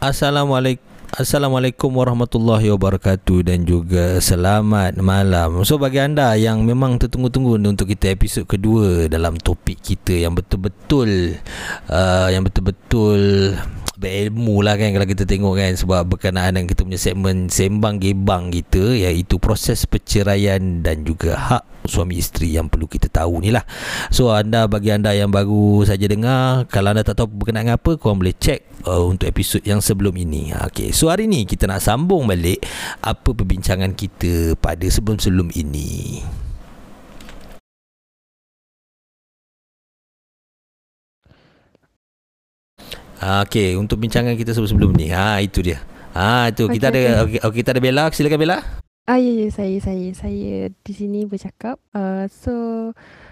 Assalamualaikum. Assalamualaikum warahmatullahi wabarakatuh dan juga selamat malam. So bagi anda yang memang tertunggu-tunggu untuk kita episod kedua dalam topik kita yang betul-betul uh, yang betul-betul berilmu lah kan kalau kita tengok kan sebab berkenaan dengan kita punya segmen sembang gebang kita iaitu proses perceraian dan juga hak suami isteri yang perlu kita tahu ni lah so anda bagi anda yang baru saja dengar kalau anda tak tahu berkenaan dengan apa korang boleh check uh, untuk episod yang sebelum ini ha, okay. so hari ni kita nak sambung balik apa perbincangan kita pada sebelum-sebelum ini Ah, okey, untuk bincangan kita sebelum-sebelum ni. Ha, itu dia. Ha, itu okay, kita ada okay. Okay, kita ada Bella. Silakan Bella. Ah, ya, ya, saya, saya, saya di sini bercakap. Uh, so,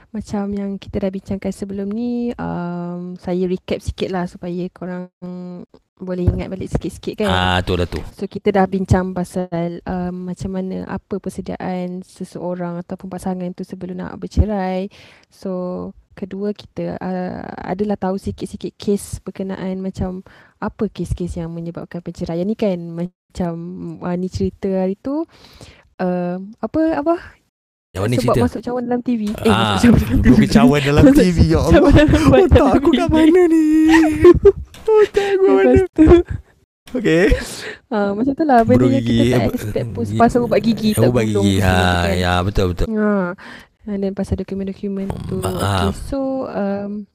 macam yang kita dah bincangkan sebelum ni, um, saya recap sikit lah supaya korang boleh ingat balik sikit-sikit kan. Ah, tu dah tu. So, kita dah bincang pasal um, macam mana, apa persediaan seseorang ataupun pasangan tu sebelum nak bercerai. So, kedua kita uh, adalah tahu sikit-sikit kes berkenaan macam apa kes-kes yang menyebabkan perceraian ni kan macam uh, ni cerita hari tu uh, apa apa yang mana sebab cerita? masuk cawan dalam TV eh ah, masuk cawan dalam TV cawan dalam TV ya Allah oh, tak aku kat mana ni oh tak aku mana Okay. Uh, macam tu lah benda yang kita tak expect pun pasal ubat gigi tak ubat gigi ha, kan. ya betul betul ha. And then pasal dokumen-dokumen tu. Uh, okay, so um,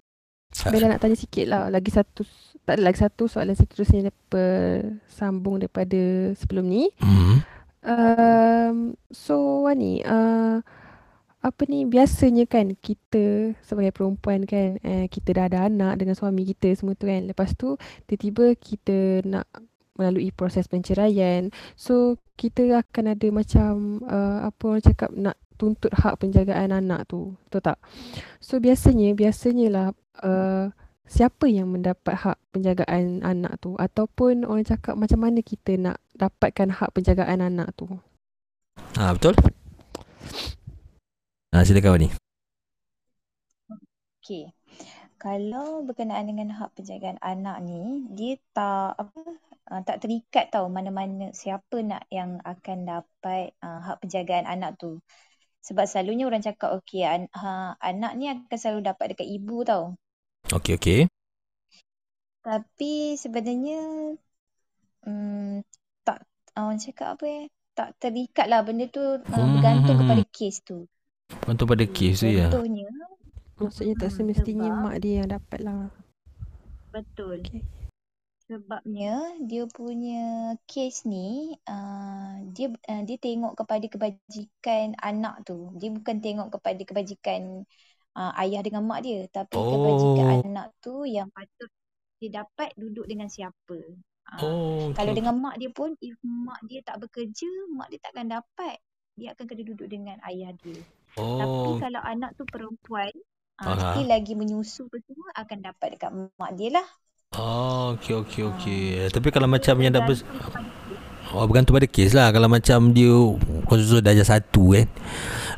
Bella nak tanya sikit lah. Lagi satu, tak ada lagi satu soalan seterusnya bersambung daripada sebelum ni. Mm-hmm. Um, so Wani, uh, apa ni biasanya kan kita sebagai perempuan kan eh, kita dah ada anak dengan suami kita semua tu kan. Lepas tu tiba-tiba kita nak melalui proses penceraian. So kita akan ada macam uh, apa orang cakap nak tuntut hak penjagaan anak tu. Betul tak? So biasanya, biasanya lah uh, siapa yang mendapat hak penjagaan anak tu? Ataupun orang cakap macam mana kita nak dapatkan hak penjagaan anak tu? Ha, betul? Ha, silakan ni. Okay. Kalau berkenaan dengan hak penjagaan anak ni, dia tak apa uh, tak terikat tau mana-mana siapa nak yang akan dapat uh, hak penjagaan anak tu. Sebab selalunya orang cakap okey an- ha, anak ni akan selalu dapat dekat ibu tau. Okey okey. Tapi sebenarnya um, tak orang cakap apa ya? Tak terikat lah benda tu uh, bergantung kepada kes tu. Bergantung pada kes tu ya. Contohnya. Maksudnya tak semestinya mak dia yang dapat lah. Betul. Okay sebabnya dia punya case ni uh, dia uh, dia tengok kepada kebajikan anak tu dia bukan tengok kepada kebajikan uh, ayah dengan mak dia tapi oh. kebajikan anak tu yang patut dia dapat duduk dengan siapa uh, oh, okay. kalau dengan mak dia pun if mak dia tak bekerja mak dia takkan dapat dia akan kena duduk dengan ayah dia oh. tapi kalau anak tu perempuan uh, dia lagi menyusu semua akan dapat dekat mak dia lah Oh, okey okey okey. Uh, Tapi kalau macam yang dah ber... Oh, bergantung pada kes lah. Kalau macam dia khusus darjah satu kan.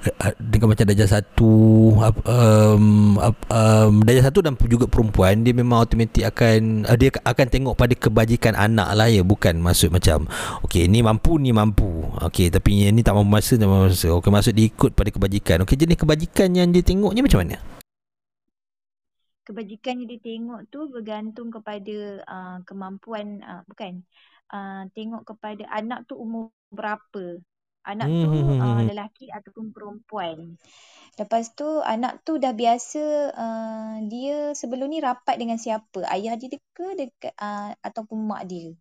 Eh, dengan macam darjah satu um, um, darjah satu dan juga perempuan dia memang automatik akan uh, dia akan tengok pada kebajikan anak lah ya. Bukan maksud macam okey ni mampu ni mampu. Okey tapi ni tak mampu masa tak mampu masa. Okey maksud dia ikut pada kebajikan. Okey jenis kebajikan yang dia tengoknya macam mana? Kebajikan yang ditengok tu bergantung kepada uh, kemampuan uh, bukan uh, tengok kepada anak tu umur berapa. Anak tu uh, lelaki ataupun perempuan. Lepas tu anak tu dah biasa uh, dia sebelum ni rapat dengan siapa? Ayah dia ke dekat uh, ataupun mak dia?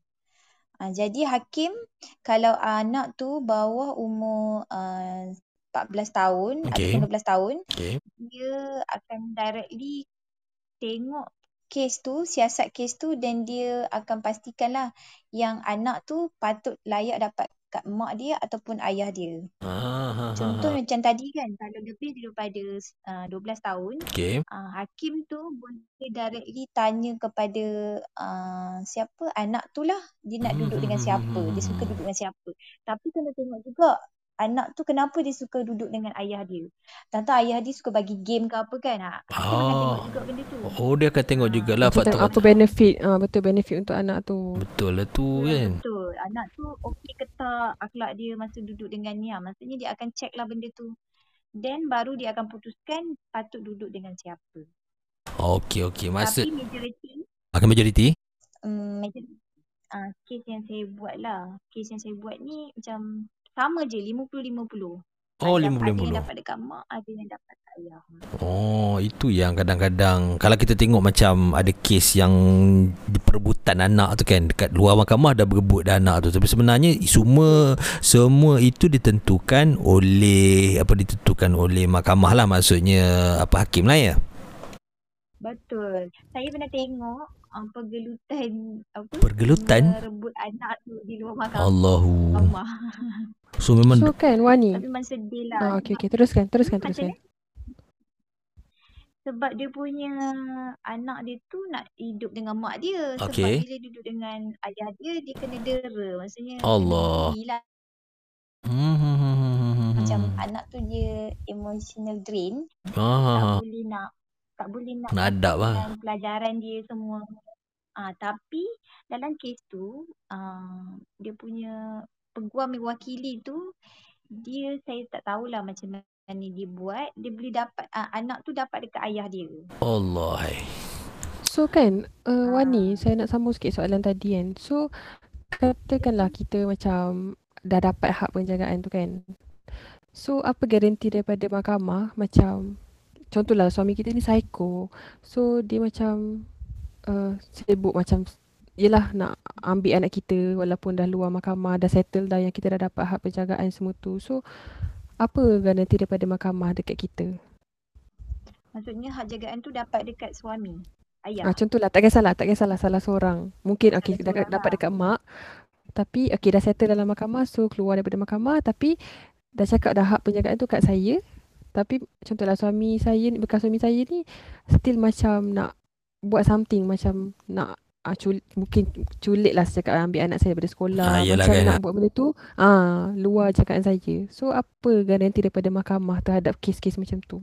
Uh, jadi hakim kalau anak tu bawah umur uh, 14 tahun okay. ataupun 12 tahun okay. dia akan directly tengok kes tu, siasat kes tu dan dia akan pastikanlah yang anak tu patut layak dapat kat mak dia ataupun ayah dia. Ah, Contoh ah, macam tadi kan, kalau lebih daripada uh, 12 tahun, okay. uh, hakim tu boleh directly tanya kepada uh, siapa anak tu lah, dia nak duduk dengan siapa, dia suka duduk dengan siapa. Tapi kena tengok juga anak tu kenapa dia suka duduk dengan ayah dia. Tentang ayah dia suka bagi game ke apa kan. Ha, oh. akan tengok juga benda tu. Oh dia akan tengok ha. jugalah faktor. Apa benefit. Ha, betul benefit untuk anak tu. Betul lah tu ya, kan. Betul. Anak tu okey ke tak akhlak dia masa duduk dengan ni. Ha. Maksudnya dia akan check lah benda tu. Then baru dia akan putuskan patut duduk dengan siapa. Okey okey. Masa... Tapi majority. Akan majority? Um, majority. Uh, case yang saya buat lah. Case yang saya buat ni macam sama je 50-50. Oh, lima puluh Ada yang dapat dekat mak, ada yang dapat ayah. Oh, itu yang kadang-kadang kalau kita tengok macam ada kes yang perebutan anak tu kan dekat luar mahkamah dah berebut dah anak tu. Tapi sebenarnya semua semua itu ditentukan oleh apa ditentukan oleh mahkamah lah maksudnya apa hakim lah ya. Betul. Saya pernah tengok um, pergelutan apa? Pergelutan? Merebut anak tu di luar mahkamah. Allahu. So memang So kan Wani. Tapi memang sedih lah. Oh, okay, okay. Teruskan, teruskan, hmm, teruskan. Sebab dia punya anak dia tu nak hidup dengan mak dia. Sebab okay. bila duduk dengan ayah dia, dia kena dera. Maksudnya Allah. Hmm, hmm, hmm, hmm, Macam anak tu dia emotional drain. Ah. Tak boleh nak tak boleh nak nadap lah. pelajaran dia semua. Ah, tapi dalam kes tu, uh, dia punya peguam mewakili tu dia saya tak tahulah macam mana dia buat. Dia boleh dapat uh, anak tu dapat dekat ayah dia. Allah so kan uh, Wani saya nak sambung sikit soalan tadi kan. So katakanlah kita macam dah dapat hak penjagaan tu kan. So apa garanti daripada mahkamah macam contohlah suami kita ni psycho. So dia macam uh, sibuk macam yelah nak ambil anak kita walaupun dah luar mahkamah dah settle dah yang kita dah dapat hak penjagaan semua tu. So apa garanti daripada mahkamah dekat kita? Maksudnya hak jagaan tu dapat dekat suami ayah? Ah contohlah tak kisahlah tak kisahlah salah seorang. Mungkin okey dapat lah. dekat mak. Tapi okey dah settle dalam mahkamah so keluar daripada mahkamah. Tapi dah cakap dah hak penjagaan tu kat saya. Tapi contohlah suami saya bekas suami saya ni still macam nak buat something macam nak uh, cul- mungkin culik lah cakap ambil anak saya daripada sekolah. Ah, Macam kan. nak buat benda tu, ah, luar cakap saya. So, apa garanti daripada mahkamah terhadap kes-kes macam tu?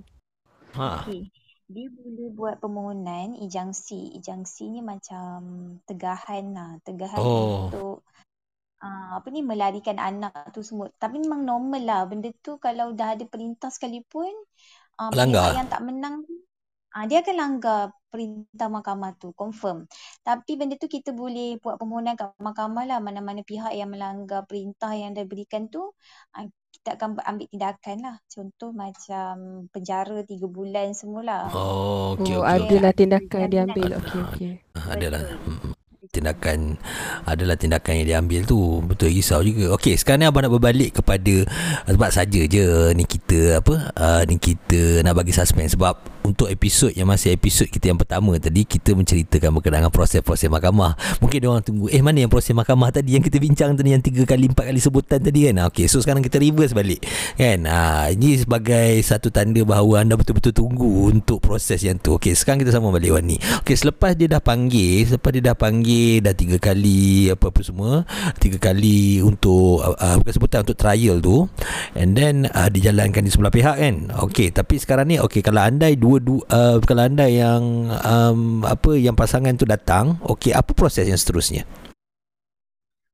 Ha. Okay. Dia boleh buat permohonan ijangsi. Ijangsi ni macam tegahan lah. Tegahan oh. untuk uh, apa ni melarikan anak tu semua. Tapi memang normal lah. Benda tu kalau dah ada perintah sekalipun, uh, yang tak menang uh, dia akan langgar perintah mahkamah tu confirm. Tapi benda tu kita boleh buat permohonan kat mahkamah lah. Mana-mana pihak yang melanggar perintah yang dah berikan tu uh, kita akan ambil tindakan lah. Contoh macam penjara tiga bulan semula. Oh okey oh, okey adalah tindakan dia ambil. okey okey. Adalah Betul tindakan adalah tindakan yang dia ambil tu betul risau juga. Okey sekarang ni abang nak berbalik kepada sebab saja je ni kita apa uh, ni kita nak bagi suspense. Sebab untuk episod yang masih episod kita yang pertama tadi kita menceritakan berkenaan proses-proses mahkamah. Mungkin orang tunggu eh mana yang proses mahkamah tadi yang kita bincang tadi yang tiga kali empat kali sebutan tadi kan? Okey so sekarang kita reverse balik kan? Uh, ini sebagai satu tanda bahawa anda betul-betul tunggu untuk proses yang tu. Okey sekarang kita sama balik Wani. Okey selepas dia dah panggil selepas dia dah panggil dah tiga kali apa-apa semua. Tiga kali untuk uh, bukan sebutan untuk trial tu. And then uh, dijalankan di sebelah pihak kan. Okey tapi sekarang ni okey kalau anda dua dua uh, kalau anda yang um, apa yang pasangan tu datang okey apa proses yang seterusnya?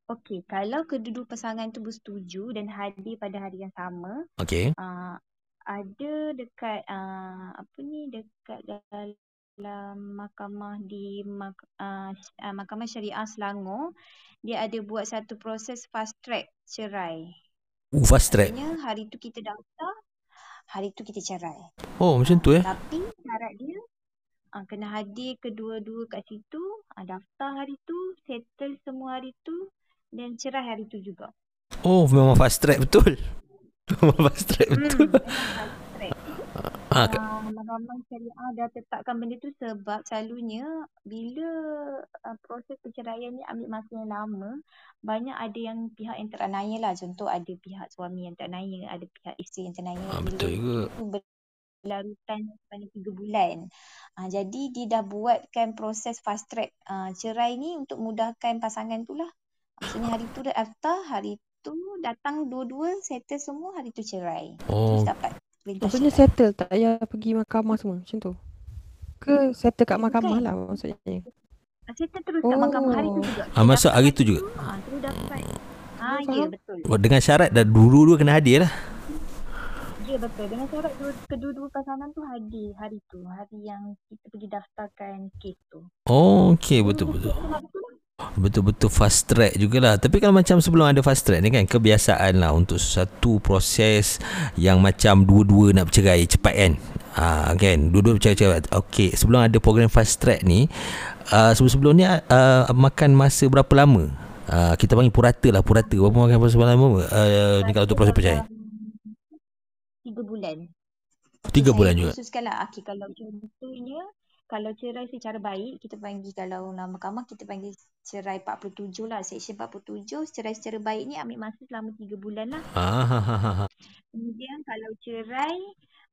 Okey, kalau kedua-dua pasangan tu bersetuju dan hadir pada hari yang sama, okey. Uh, ada dekat uh, apa ni dekat dalam dalam mahkamah di uh, mahkamah syariah Selangor dia ada buat satu proses fast track cerai. Uh, fast track. Maksudnya hari tu kita daftar, hari tu kita cerai. Oh, macam tu eh. Tapi syarat dia uh, kena hadir kedua-dua kat situ, uh, daftar hari tu, settle semua hari tu dan cerai hari tu juga. Oh, memang fast track betul. Memang fast track hmm, betul. Hmm, Uh, mahkamah syariah dah tetapkan benda tu sebab selalunya bila uh, proses perceraian ni ambil masa yang lama, banyak ada yang pihak yang teranaya lah. Contoh ada pihak suami yang teranaya, ada pihak isteri yang teranaya. Ha, betul juga. Itu berlarutan sepanjang tiga bulan. Uh, jadi dia dah buatkan proses fast track uh, cerai ni untuk mudahkan pasangan tu lah. Maksudnya hari tu dah daftar, hari tu datang dua-dua settle semua hari tu cerai. Oh. Terus dapat Maksudnya cerai. settle tak payah pergi mahkamah semua macam tu. Ke settle kat mahkamah Bukan. lah maksudnya. Ah, Settle terus kat mahkamah hari tu Oh. juga. Ah, masuk hari tu juga? Ah, terus dapat. Ah, Faham. ya betul. Oh, dengan syarat dah dulu-dulu kena hadir lah. Ya betul. Dengan syarat dua, kedua-dua pasangan tu hadir hari tu. Hari yang kita pergi daftarkan kes tu. Oh, okey betul-betul. Tu lah. Betul-betul fast track jugalah. Tapi kalau macam sebelum ada fast track ni kan Kebiasaan lah untuk satu proses Yang macam dua-dua nak bercerai cepat kan. Ha, kan? Dua-dua bercerai cepat. Okey sebelum ada program fast track ni uh, Sebelum-sebelum ni uh, Makan masa berapa lama? Uh, Kita panggil purata lah Purata. Berapa makan masa berapa lama? Uh, Ni kalau untuk proses perceraian. Tiga bulan. Tiga bulan juga. Khususkan lah. Okay, kalau contohnya, kalau cerai secara baik, kita panggil kalau dalam mahkamah, kita panggil cerai 47 lah. Seksyen 47, cerai secara baik ni ambil masa selama tiga bulan lah. ah. Kemudian kalau cerai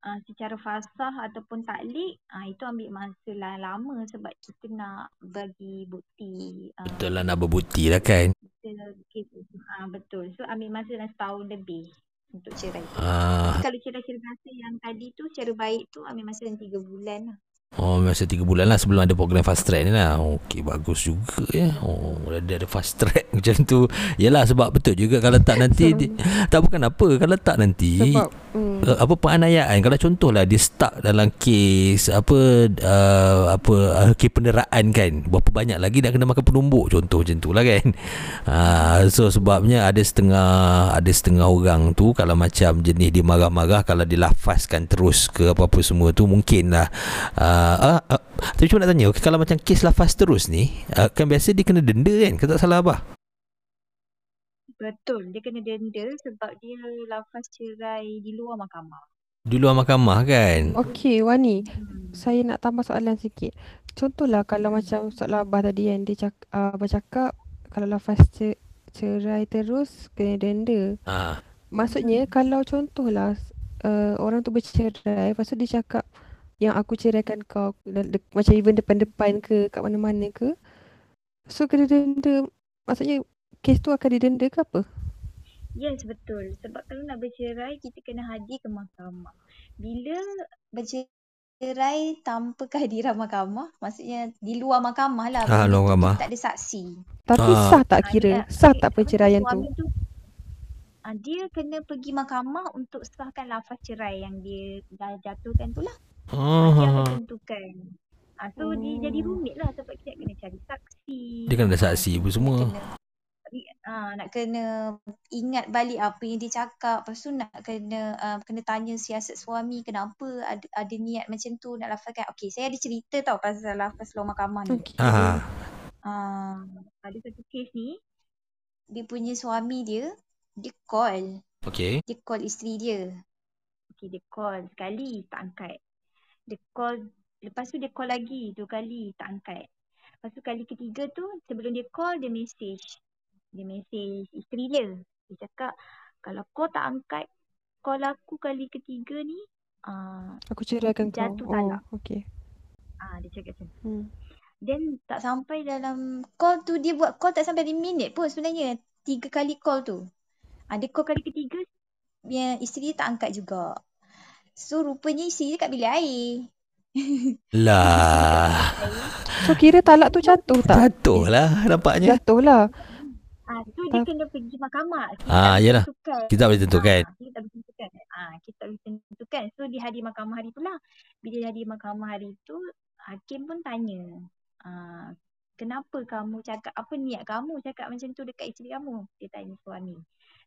uh, secara fasah ataupun taklik, uh, itu ambil masa lah lama sebab kita nak bagi bukti. Uh, Betul lah nak berbukti lah kan kita, kita, uh, betul. So ambil masa dalam setahun lebih untuk cerai. ah, Kalau cerai-cerai yang tadi tu secara baik tu ambil masa dalam tiga bulan lah. Oh masa 3 bulan lah sebelum ada program fast track ni lah. Okey bagus juga ya. Oh ada ada fast track macam tu. Yelah sebab betul juga kalau tak nanti di, Tak bukan apa. Kalau tak nanti Sebab uh, apa penganiayaan? Kalau contohlah dia stuck dalam kes apa uh, apa uh, kes penderaan kan. Berapa banyak lagi nak kena makan penumbuk? Contoh macam tu lah kan. Uh, so sebabnya ada setengah ada setengah orang tu kalau macam jenis dia marah-marah kalau dilafazkan terus ke apa-apa semua tu mungkin lah. Uh, uh, uh, tapi cuma nak tanya okay, kalau macam kes lafaz terus ni uh, kan biasa dia kena denda kan kalau tak salah apa Betul, dia kena denda sebab dia lafaz cerai di luar mahkamah. di luar mahkamah kan Okey Wani, Hmm. saya nak tambah soalan sikit. Contohlah kalau macam soalan Abah tadi yang dia cak, uh, Abah cakap kalau lafaz ce- cerai terus kena denda. ah Maksudnya kalau contohlah uh, orang tu bercerai lepas tu dia cakap yang aku ceraikan kau de- de- macam even depan-depan ke kat mana-mana ke. So kena denda. Maksudnya kes tu akan didenda ke apa? Yes, betul. Sebab kalau nak bercerai, kita kena hadir ke mahkamah. Bila bercerai tanpa kehadiran mahkamah, maksudnya di luar mahkamah lah. Ah, benda luar mahkamah. Tak ada saksi. Tapi Ah. sah tak kira? dia- Sah tak perceraian tu? tu? Ah, dia kena pergi mahkamah untuk sahkan lafaz cerai yang dia dah jatuhkan tu lah. Ah, dia akan oh, tentukan. Ah, so dia jadi Oh. rumit lah sebab kita kena cari saksi. dia kan ada saksi apa semua kena Ah, nak kena ingat balik apa yang dia cakap. Lepas tu nak kena uh, kena tanya siasat suami kenapa ada ada niat macam tu nak lafazkan. Okey, saya ada cerita tau pasal lafaz luar mahkamah ni. Okey. ah Ah, ada satu kes ni dia punya suami dia dia call, okey dia call isteri dia. Okey, dia call sekali tak angkat. Dia call lepas tu dia call lagi dua kali tak angkat. Lepas tu kali ketiga tu sebelum dia call dia message. Dia message isteri dia. Dia cakap kalau kau tak angkat call aku kali ketiga ni ah Aku ceraikan kau. Jatuh Oh, okey. ah dia cakap macam tu. Hmm. Then tak sampai dalam call tu dia buat call tak sampai 5 minit pun sebenarnya. Tiga kali call tu. Ah, dia call kali ketiga dia isteri dia tak angkat juga. So rupanya isteri dia kat bilik air. lah So kira talak tu jatuh tak? jatuh lah nampaknya Jatuh lah. Ah, so dia Tak- kena pergi mahkamah. Kita Ah, boleh yalah. tentukan. kita tak boleh tentukan Ah, kita tak boleh tentukan. Ah, kita tak boleh tentukan. So dia hadir mahkamah hari tu lah. Bila dia hadir mahkamah hari tu, hakim pun tanya. Ah, kenapa kamu cakap, apa niat kamu cakap macam tu dekat isteri kamu? Dia tanya suami.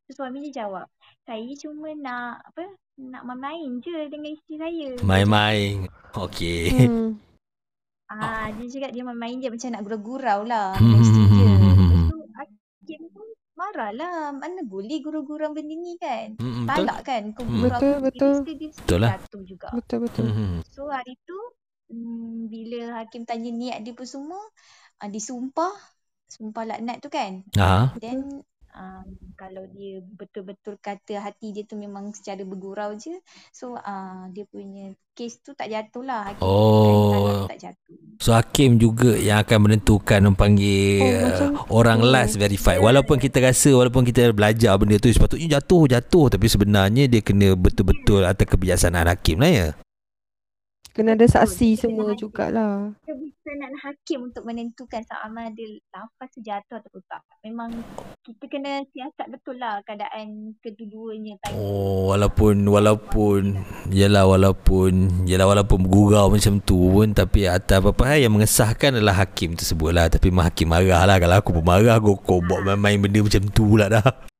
So suami dia jawab, saya cuma nak apa nak main-main je dengan isteri saya. main-main okey Hmm. Ah, dia cakap dia main-main je macam nak gurau-gurau lah Hmm, dengan isteri dia. hmm, hmm, hmm, Lepas tu hakim pun marah lah. Mana boleh gurau-gurau benda ni kan? Mm, betul Talak kan? Kau Hmm. gurau Betul, betul. isteri dia Betul lah. jatuh juga. Betul betul. Hmm. So hari tu hmm, bila hakim tanya niat dia pun semua, ah, disumpah, sumpah laknat tu kan. Ah, Then um, kalau dia betul-betul kata hati dia tu memang secara bergurau je so uh, dia punya kes tu tak jatuh lah. Hakim oh. tak jatuh. so hakim juga yang akan menentukan memanggil oh, orang tu. last verified. Walaupun kita rasa walaupun kita belajar benda tu sepatutnya jatuh jatuh. Tapi sebenarnya dia kena betul-betul atas kebijaksanaan hakim lah ya Kena ada saksi Betul. semua jugalah. Kebijaksanaan hakim untuk menentukan sama ada lafaz sejatuh atau tak. Memang kita kena siasat betul lah keadaan kedua-duanya. Oh, walaupun, walaupun, yalah walaupun, yalah walaupun gurau macam tu pun tapi atas apa-apa yang mengesahkan adalah hakim tersebut lah. Tapi hakim marah lah kalau aku pun marah aku kau buat main-main benda macam tu lah dah.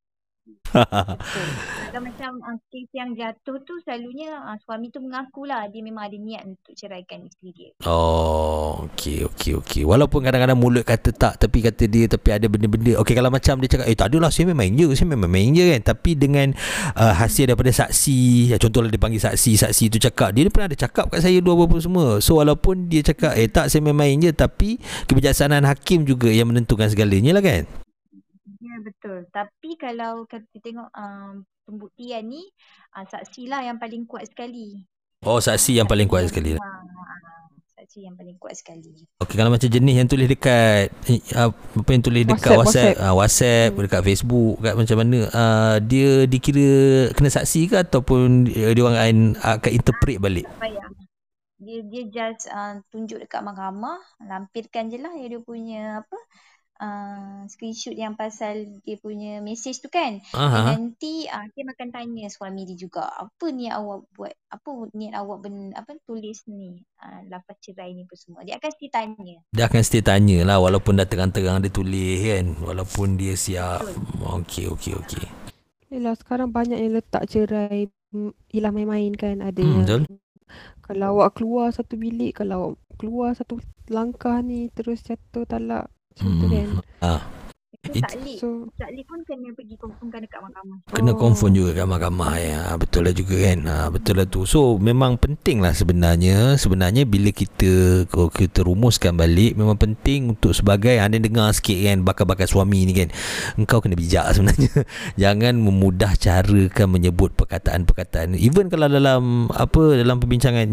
Kalau macam uh, kes yang jatuh tu selalunya uh, suami tu mengakulah dia memang ada niat untuk ceraikan isteri dia. Oh, okey okey okey. Walaupun kadang-kadang mulut kata tak tapi kata dia tapi ada benda-benda. Okey kalau macam dia cakap eh tak adalah saya memang je, saya memang main je kan. Tapi dengan uh, hasil daripada saksi, ya, contohlah dia panggil saksi, saksi tu cakap dia ni pernah ada cakap kat saya dua apa semua. So walaupun dia cakap eh tak saya memang main je tapi kebijaksanaan hakim juga yang menentukan segalanya lah kan betul. Tapi kalau kita tengok um, pembuktian ni, uh, saksi lah yang paling kuat sekali. Oh, saksi yang paling kuat sekali. Ha, saksi yang paling kuat sekali. Okey, kalau macam jenis yang tulis dekat apa yang tulis dekat WhatsApp, WhatsApp, WhatsApp, uh, WhatsApp hmm. dekat Facebook, dekat macam mana, uh, dia dikira kena saksi ke ataupun dia orang akan, akan interpret balik? Dia dia just uh, tunjuk dekat mahkamah, lampirkan je lah dia punya apa uh, screenshot yang pasal dia punya message tu kan. Uh-huh. Nanti uh, dia akan tanya suami dia juga, apa niat awak buat, apa niat awak ben, apa tulis ni, uh, lafaz cerai ni pun semua. Dia akan still tanya. Dia akan still tanya lah walaupun dah terang-terang dia tulis kan. Walaupun dia siap. Okey, okey, okey. Yelah sekarang banyak yang letak cerai ialah main-main kan. Ada hmm, betul. Kalau awak keluar satu bilik, kalau keluar satu langkah ni terus jatuh talak 嗯嗯啊。Ah. Taklik. So, pun kena pergi confirmkan dekat mahkamah. Kena oh. confirm juga kat mahkamah ya. Betul lah juga kan. Ha, betul lah tu. So memang penting lah sebenarnya. Sebenarnya bila kita kalau kita rumuskan balik memang penting untuk sebagai anda dengar sikit kan bakal-bakal suami ni kan. Engkau kena bijak sebenarnya. Jangan memudah carakan menyebut perkataan-perkataan. Even kalau dalam apa dalam perbincangan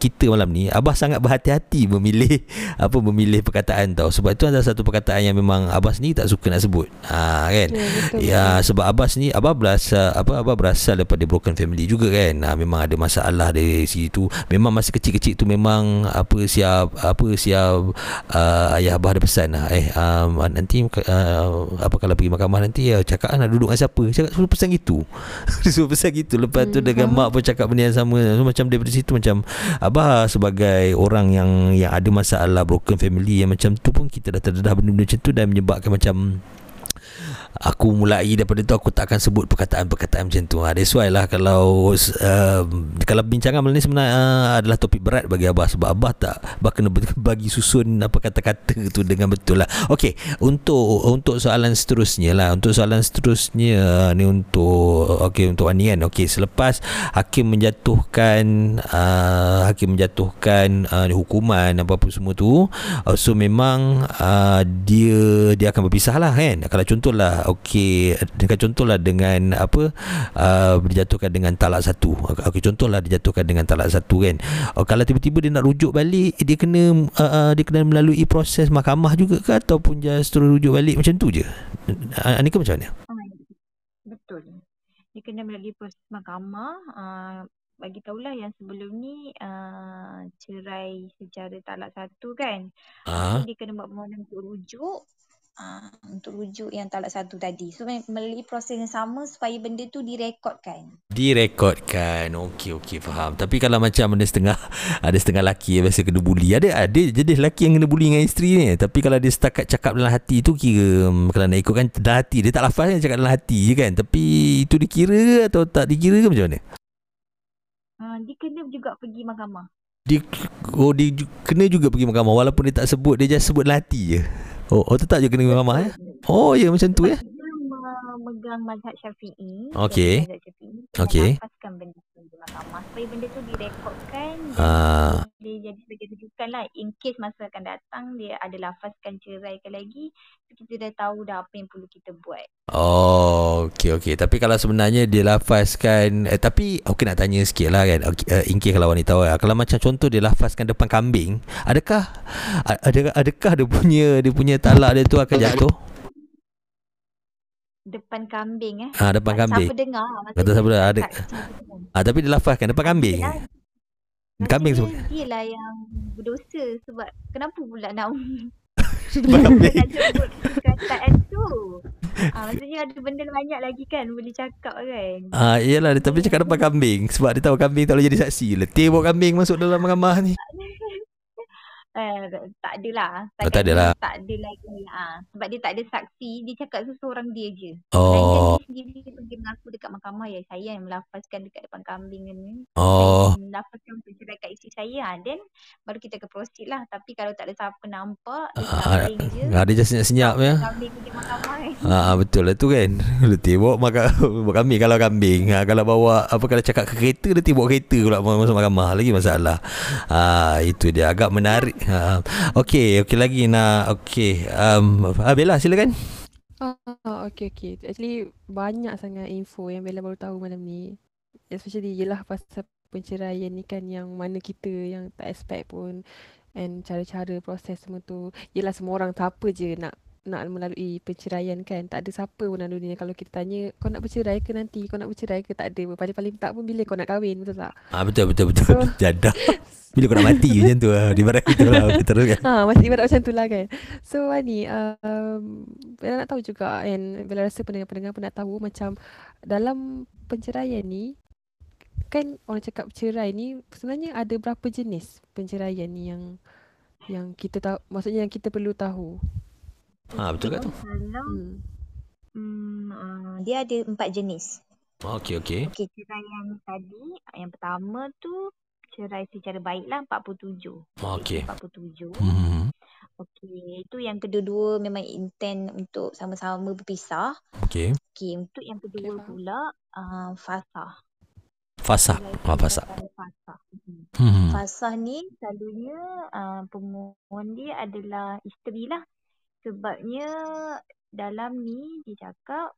kita malam ni abah sangat berhati-hati memilih apa memilih perkataan tau. Sebab itu ada satu perkataan yang memang abah ni tak suka nak sebut. Ha kan. Ya, betul, ya betul. sebab Abbas ni Abah berasal apa Abah berasal daripada broken family juga kan. Ha, memang ada masalah dari situ. Memang masa kecil-kecil tu memang apa siap apa siap uh, ayah Abah ada pesan lah. Eh um, nanti uh, apa kalau pergi mahkamah nanti ya cakap nak duduk dengan siapa. Cakap suruh pesan gitu. suruh pesan gitu. Lepas tu hmm, dengan mak pun cakap benda yang sama. So, macam daripada situ macam Abah sebagai orang yang yang ada masalah broken family yang macam tu pun kita dah terdedah benda-benda macam tu dan menyebabkan macam aku mulai daripada tu aku tak akan sebut perkataan-perkataan macam tu. Ha, that's why lah kalau uh, kalau bincangan malam ni sebenarnya uh, adalah topik berat bagi Abah sebab Abah tak Abah kena bagi susun apa kata-kata tu dengan betul lah. Okey, untuk untuk soalan seterusnya lah. Untuk soalan seterusnya uh, ni untuk okey untuk Ani kan. Okey, selepas hakim menjatuhkan uh, hakim menjatuhkan uh, hukuman apa-apa semua tu, uh, so memang uh, dia dia akan berpisah lah kan. Kalau contohlah okey. Dengan contohlah dengan apa? Uh, dijatuhkan dengan talak satu. Okey contohlah dijatuhkan dengan talak satu kan. Uh, kalau tiba-tiba dia nak rujuk balik dia kena uh, uh, dia kena melalui proses mahkamah juga ke ataupun just terus rujuk balik? Macam tu je. Uh, Anika macam mana? Betul. Dia kena melalui proses mahkamah. Uh, bagi tahulah yang sebelum ni uh, cerai secara talak satu kan. Uh. Dia kena buat permohonan untuk rujuk uh, untuk rujuk yang talak satu tadi. So melalui proses yang sama supaya benda tu direkodkan. Direkodkan. Okey okey faham. Tapi kalau macam ada setengah ada setengah lelaki yang biasa kena bully. Ada ada jadi lelaki yang kena bully dengan isteri ni. Tapi kalau dia setakat cakap dalam hati tu kira hmm, kalau nak ikutkan dalam hati dia tak lafaz kan cakap dalam hati je kan. Tapi itu dikira atau tak dikira ke macam mana? Uh, dia kena juga pergi mahkamah. Dia, oh, dia kena juga pergi mahkamah walaupun dia tak sebut dia just sebut dalam hati je. Oh, oh tetap je kena mahkamah eh? Oh, ya macam tu. Eh? Memegang mazhab syafi'i. Okey. Okey. Lepaskan benda tu di mahkamah. Supaya benda tu direkodkan. Ah. Dia jadi sejuk-sejukan lah in case masa akan datang dia ada lafazkan ceraikan lagi kita dah tahu dah apa yang perlu kita buat. Oh, okey okey. Tapi kalau sebenarnya dia lafazkan eh, tapi okey nak tanya sikit lah kan. Okay, uh, in case kalau wanita lah. Kalau macam contoh dia lafazkan depan kambing, adakah ada adakah dia punya dia punya talak dia tu akan jatuh? Depan kambing eh. Ah ha, depan kambing. Siapa dengar? Kata siapa ada. Ah tapi dia lafazkan depan kambing. Kambing semua. Dia lah yang berdosa sebab kenapa pula nak depan kambing. Kataan tu. Ah, maksudnya ada benda banyak lagi kan boleh cakap kan. Ah, iyalah tapi cakap depan kambing sebab dia tahu kambing tak boleh jadi saksi. Letih bawa kambing masuk dalam ramah ni. Eh, tak adalah. Oh, tak adalah. Tak ada lagi. Ha. Sebab dia tak ada saksi. Dia cakap seseorang dia je. Oh. Dan dia sendiri dia pergi mengaku dekat mahkamah ya. Saya yang melafazkan dekat depan kambing ni. Oh. Saya melafazkan untuk cerai kat isteri saya. Ha. Then baru kita ke proceed lah. Tapi kalau tak ada siapa nampak. Dia Ah, kambing je. ah, dia just senyap-senyap ya. Kambing pergi mahkamah kan. Ah betul lah tu kan. Letih bawa bawa kambing kalau kambing. Ha, kalau bawa apa kalau cakap ke kereta letih bawa kereta pula masuk mahkamah lagi masalah. Ah itu dia agak menarik. Okey, okey lagi nak okey. Um ah, Bella silakan. Ah, okay, okay. Actually, banyak sangat info yang Bella baru tahu malam ni. Especially, yelah pasal penceraian ni kan yang mana kita yang tak expect pun. And cara-cara proses semua tu. Yelah, semua orang tak apa je nak nak melalui penceraian kan. Tak ada siapa pun dalam dunia kalau kita tanya, kau nak bercerai ke nanti? Kau nak bercerai ke? Tak ada. Paling-paling tak pun bila kau nak kahwin, betul tak? Ah betul betul betul. So- Jadah. Bila kau nak mati macam tu ah. Di barat kita lah terus kan. Ha, masih ibarat macam tu lah kan. So Wani, um, Bella nak tahu juga and Bella rasa pendengar-pendengar pun nak tahu macam dalam penceraian ni, kan orang cakap cerai ni sebenarnya ada berapa jenis penceraian ni yang yang kita tahu, maksudnya yang kita perlu tahu. Ah betul kat tu. Hmm. hmm, uh, dia ada empat jenis. Okey okey. Okey, cerai yang tadi, yang pertama tu cerai secara baik lah 47. Okey. 47. Hmm. Okey, itu yang kedua-dua memang intent untuk sama-sama berpisah. Okey. Okey, untuk yang kedua faham. pula uh, fasah. Fasah. Cerai Ah fasah. secara Fasah. Hmm. Hmm. Fasah ni selalunya uh, pemohon dia adalah isteri lah. Sebabnya dalam ni dia cakap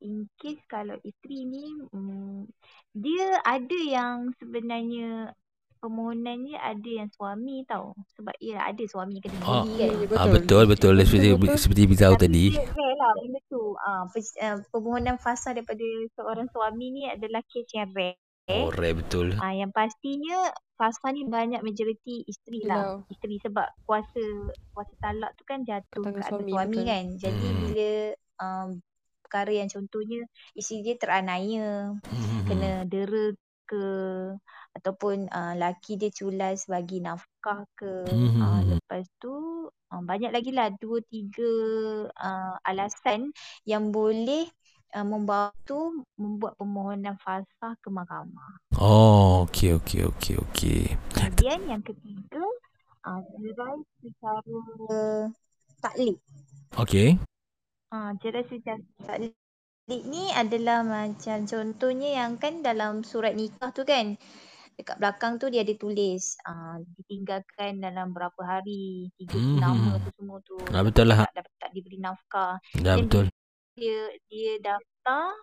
in case kalau isteri ni um, dia ada yang sebenarnya permohonannya ada yang suami tau. Sebab ia ada suami kena Ah, buli kan. Ya, Ah betul betul seperti Betul, betul. seperti kita tahu Tapi tadi. rare lah benda tu. Ah, pers- uh, permohonan fasah daripada seorang suami ni adalah kes yang rare. Oh, rare betul. Ah, yang pastinya fasah ni banyak majoriti isteri lah. Yelah. Isteri sebab kuasa kuasa talak tu kan jatuh atas suami, suami, betul. kan. Jadi Hmm. bila um, perkara yang contohnya isteri dia teraniaya, Hmm. kena dera ke ataupun uh, laki dia culas bagi nafkah ke. Hmm. Uh, lepas tu uh, banyak lagi lah dua tiga uh, alasan yang boleh uh, membantu membuat permohonan fasah ke mahkamah. Oh, okey okey okey okey. Kemudian yang ketiga, uh, cerai secara taklik. Okey. Secara taklik ni adalah macam contohnya yang kan dalam surat nikah tu kan. Dekat belakang tu dia ada tulis uh, ditinggalkan dalam berapa hari, tiga Hmm. nama tu semua tu. Ah, betul lah. Tak, dapat tak diberi nafkah. Dah Then betul. Dia dia daftar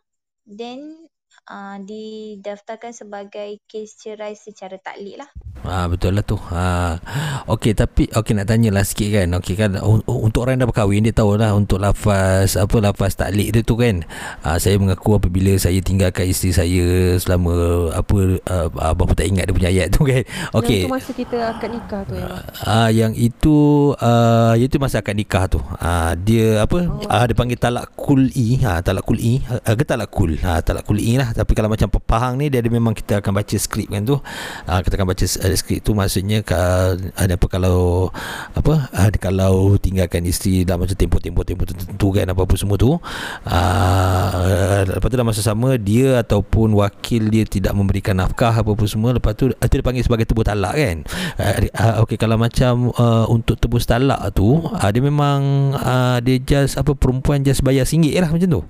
then uh, didaftarkan sebagai kes cerai secara taklik lah. Ah betul lah tu. Ha. Okey tapi okey nak tanyalah sikit kan. Okey kan un- un- untuk orang yang dah berkahwin dia tahulah untuk lafaz apa lafaz taklik dia tu kan. Ah saya mengaku apabila saya tinggalkan isteri saya selama apa uh, abang pun tak ingat dia punya ayat tu kan. Okey. Yang tu masa kita akad nikah tu ya. Ah yang itu uh, itu masa akad nikah tu. Ah dia apa? Oh. Ah dia panggil talak kul'i. Ha talak kul'i. Ah ke talak kul. Ha talak kul'i lah. Tapi kalau macam pepahang ni dia ada memang kita akan baca skrip kan tu. Ah kita akan baca uh, skrip tu maksudnya ka, ada apa kalau apa? Ah kalau tinggalkan isteri dalam macam tempoh-tempoh tempoh tertentu kan apa-apa semua tu. Ah lepas tu dalam masa sama dia ataupun wakil dia tidak memberikan nafkah apa-apa semua lepas tu itu dia panggil sebagai tebus talak kan. Uh, uh, okey kalau macam uh, untuk tebus talak tu uh, dia memang uh, dia just apa perempuan just bayar RM1 lah macam tu.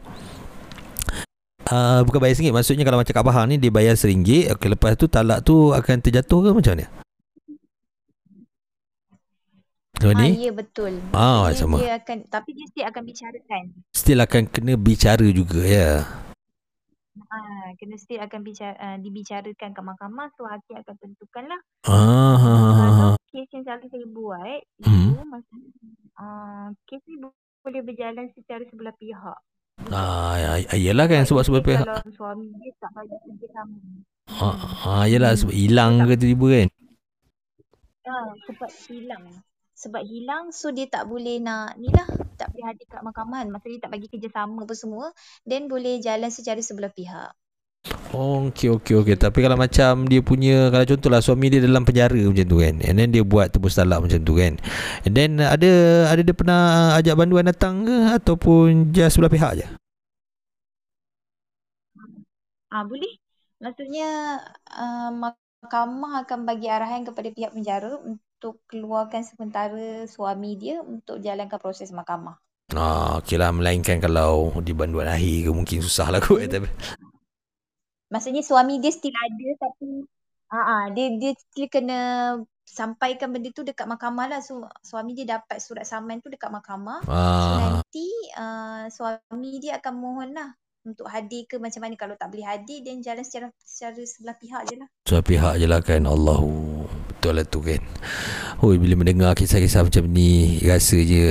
Uh, bukan bayar RM1 Maksudnya kalau macam Kak Bahang ni Dia bayar RM1 okay, Lepas tu talak tu Akan terjatuh ke macam mana Ah, ya betul. Ah, sama. Dia akan tapi dia still akan bicarakan. Still akan kena bicara juga ya. Ah, kena still akan bicara uh, dibicarakan ke mahkamah so hakim akan tentukanlah. Ah. Kalau kes yang selalu saya buat Hmm. itu masa uh, kes ni boleh berjalan secara sebelah pihak. Ah, ya- yalah kan sebab sebab pihak. Kalau suami dia tak bagi kerja sama. Ah, ah yalah sebab hilang ke tiba-tiba kan. Ah, sebab hilang. Sebab hilang so dia tak boleh nak ni lah. Tak boleh hadir kat mahkamah. Masa dia tak bagi kerjasama apa semua. Then boleh jalan secara sebelah pihak. Oh, okey okey okey. Tapi kalau macam dia punya kalau contohlah suami dia dalam penjara macam tu kan. And then dia buat tebus talak macam tu kan. And then ada ada dia pernah ajak banduan datang ke ataupun just sebelah pihak je? Ah boleh. Maksudnya uh, mahkamah akan bagi arahan kepada pihak penjara untuk keluarkan sementara suami dia untuk jalankan proses mahkamah. Ah, okey lah melainkan kalau di banduan akhir ke mungkin susah lah kot tapi. Maksudnya suami dia still ada tapi ah uh, dia dia still kena sampaikan benda tu dekat mahkamah lah. So suami dia dapat surat saman tu dekat mahkamah. So Ah, nanti uh, suami dia akan mohon lah untuk hadir ke macam mana. Kalau tak boleh hadir then jalan secara secara sebelah pihak je lah. sebelah pihak je lah kan. Allahu betul lah tu kan. Oh bila mendengar kisah-kisah macam ni rasanya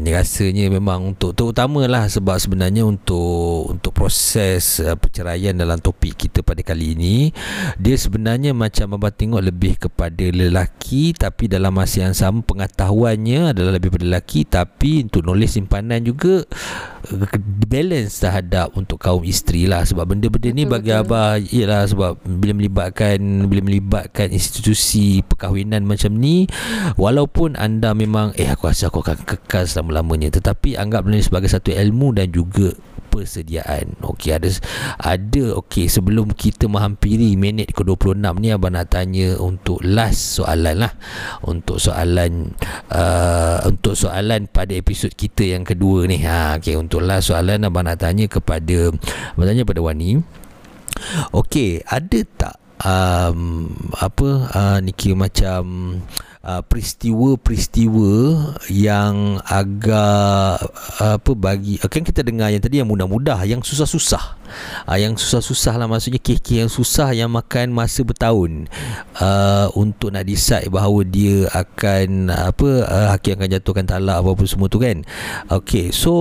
ni rasanya memang untuk terutamalah sebab sebenarnya untuk untuk proses uh, perceraian dalam topik kita pada kali ini dia sebenarnya macam abang tengok lebih kepada lelaki tapi dalam masa yang sama pengetahuannya adalah lebih pada lelaki tapi untuk knowledge simpanan juga uh, balance terhadap untuk kaum isteri lah sebab benda-benda ni Betul, bagi betul. abah ialah sebab bila melibatkan bila melibatkan institusi perkahwinan macam ni walaupun anda memang eh aku rasa aku akan kekal selama-lamanya tetapi anggap benda ni sebagai satu ilmu dan juga persediaan. Okey ada ada okey sebelum kita menghampiri minit ke-26 ni abang nak tanya untuk last soalan lah. Untuk soalan uh, untuk soalan pada episod kita yang kedua ni. Ha okey untuk last soalan abang nak tanya kepada abang tanya pada Wani. Okey, ada tak um, apa uh, ni macam uh, peristiwa-peristiwa yang agak uh, apa bagi uh, kan kita dengar yang tadi yang mudah-mudah yang susah-susah. Uh, yang susah-susah lah maksudnya kes-kes yang susah yang makan masa bertahun. Uh, untuk nak decide bahawa dia akan apa uh, hakim akan jatuhkan talak apa-apa semua tu kan. Okey so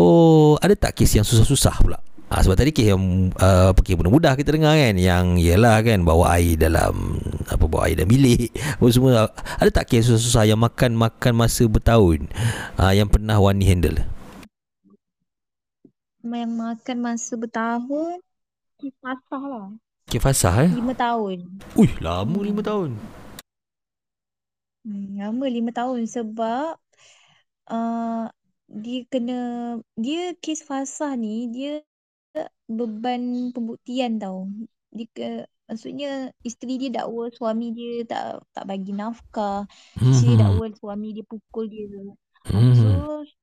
ada tak kes yang susah-susah pula Ha, sebab tadi kes yang uh, kes mudah-mudah kita dengar kan yang ialah kan bawa air dalam apa bawa air dalam bilik apa semua. Ada tak kes susah-susah yang makan makan masa bertahun? Uh, yang pernah Wani handle? Yang makan masa bertahun? Kisah lah. kes fasah eh? Lima tahun. Ui lama lima tahun. Hmm, lama lima tahun sebab uh, dia kena dia kes fasah ni dia beban pembuktian tau. Dia maksudnya isteri dia dakwa suami dia tak tak bagi nafkah. Isteri Hmm. dakwa suami dia pukul dia. Hmm. So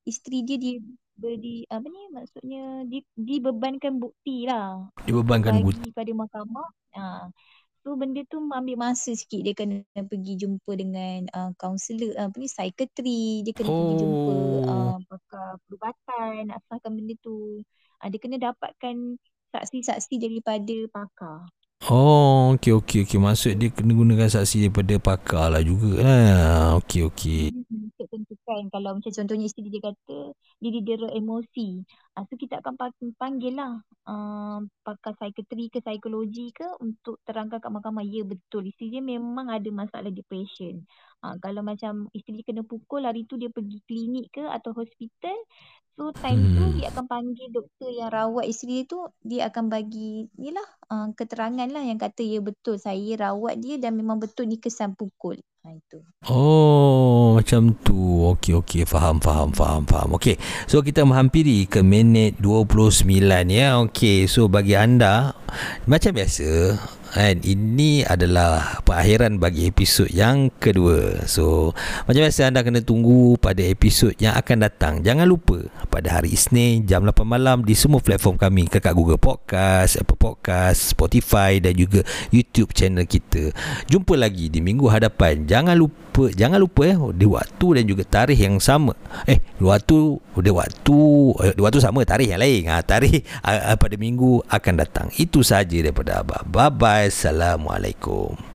isteri dia dia beri apa ni maksudnya di, dibebankan bukti lah dibebankan bagi pada mahkamah. Ha. So benda tu ambil masa sikit dia kena pergi jumpa dengan uh, kaunselor uh, apa ni psikiatri, dia kena pergi jumpa Oh. uh, pakar perubatan nak sahkan benda tu. Uh, dia kena dapatkan saksi-saksi daripada pakar. Oh okey okey okey maksud dia kena gunakan saksi daripada pakar lah juga lah okey okey Untuk tentukan kalau macam contohnya isteri dia kata dia didera emosi. Uh, so kita akan pa- panggil lah uh, pakar psikiatri ke psikologi ke untuk terangkan kat mahkamah ya betul isteri dia memang ada masalah depression. Uh, kalau macam isteri dia kena pukul hari tu dia pergi klinik ke atau hospital so time tu Hmm. dia akan panggil doktor yang rawat isteri dia tu dia akan bagi ni lah uh, keterangan lah yang kata ya betul saya rawat dia dan memang betul ni kesan pukul. Ha, itu. Oh macam tu Okey okey faham faham faham faham Okey so kita menghampiri ke minit 29 ya Okey so bagi anda Macam biasa And ini adalah Perakhiran bagi episod yang kedua. So Macam biasa anda kena tunggu Pada episod yang akan datang. Jangan lupa Pada hari Isnin Jam 8 malam Di semua platform kami Kekat Google Podcast Apple Podcast Spotify Dan juga YouTube channel kita. Jumpa lagi di minggu hadapan. Jangan lupa Jangan lupa eh Di waktu dan juga tarikh yang sama. Eh waktu Di waktu eh, Di waktu sama Tarikh yang lain. Ha, Tarikh uh, pada minggu akan datang. Itu sahaja daripada Abah. Bye bye Assalamualaikum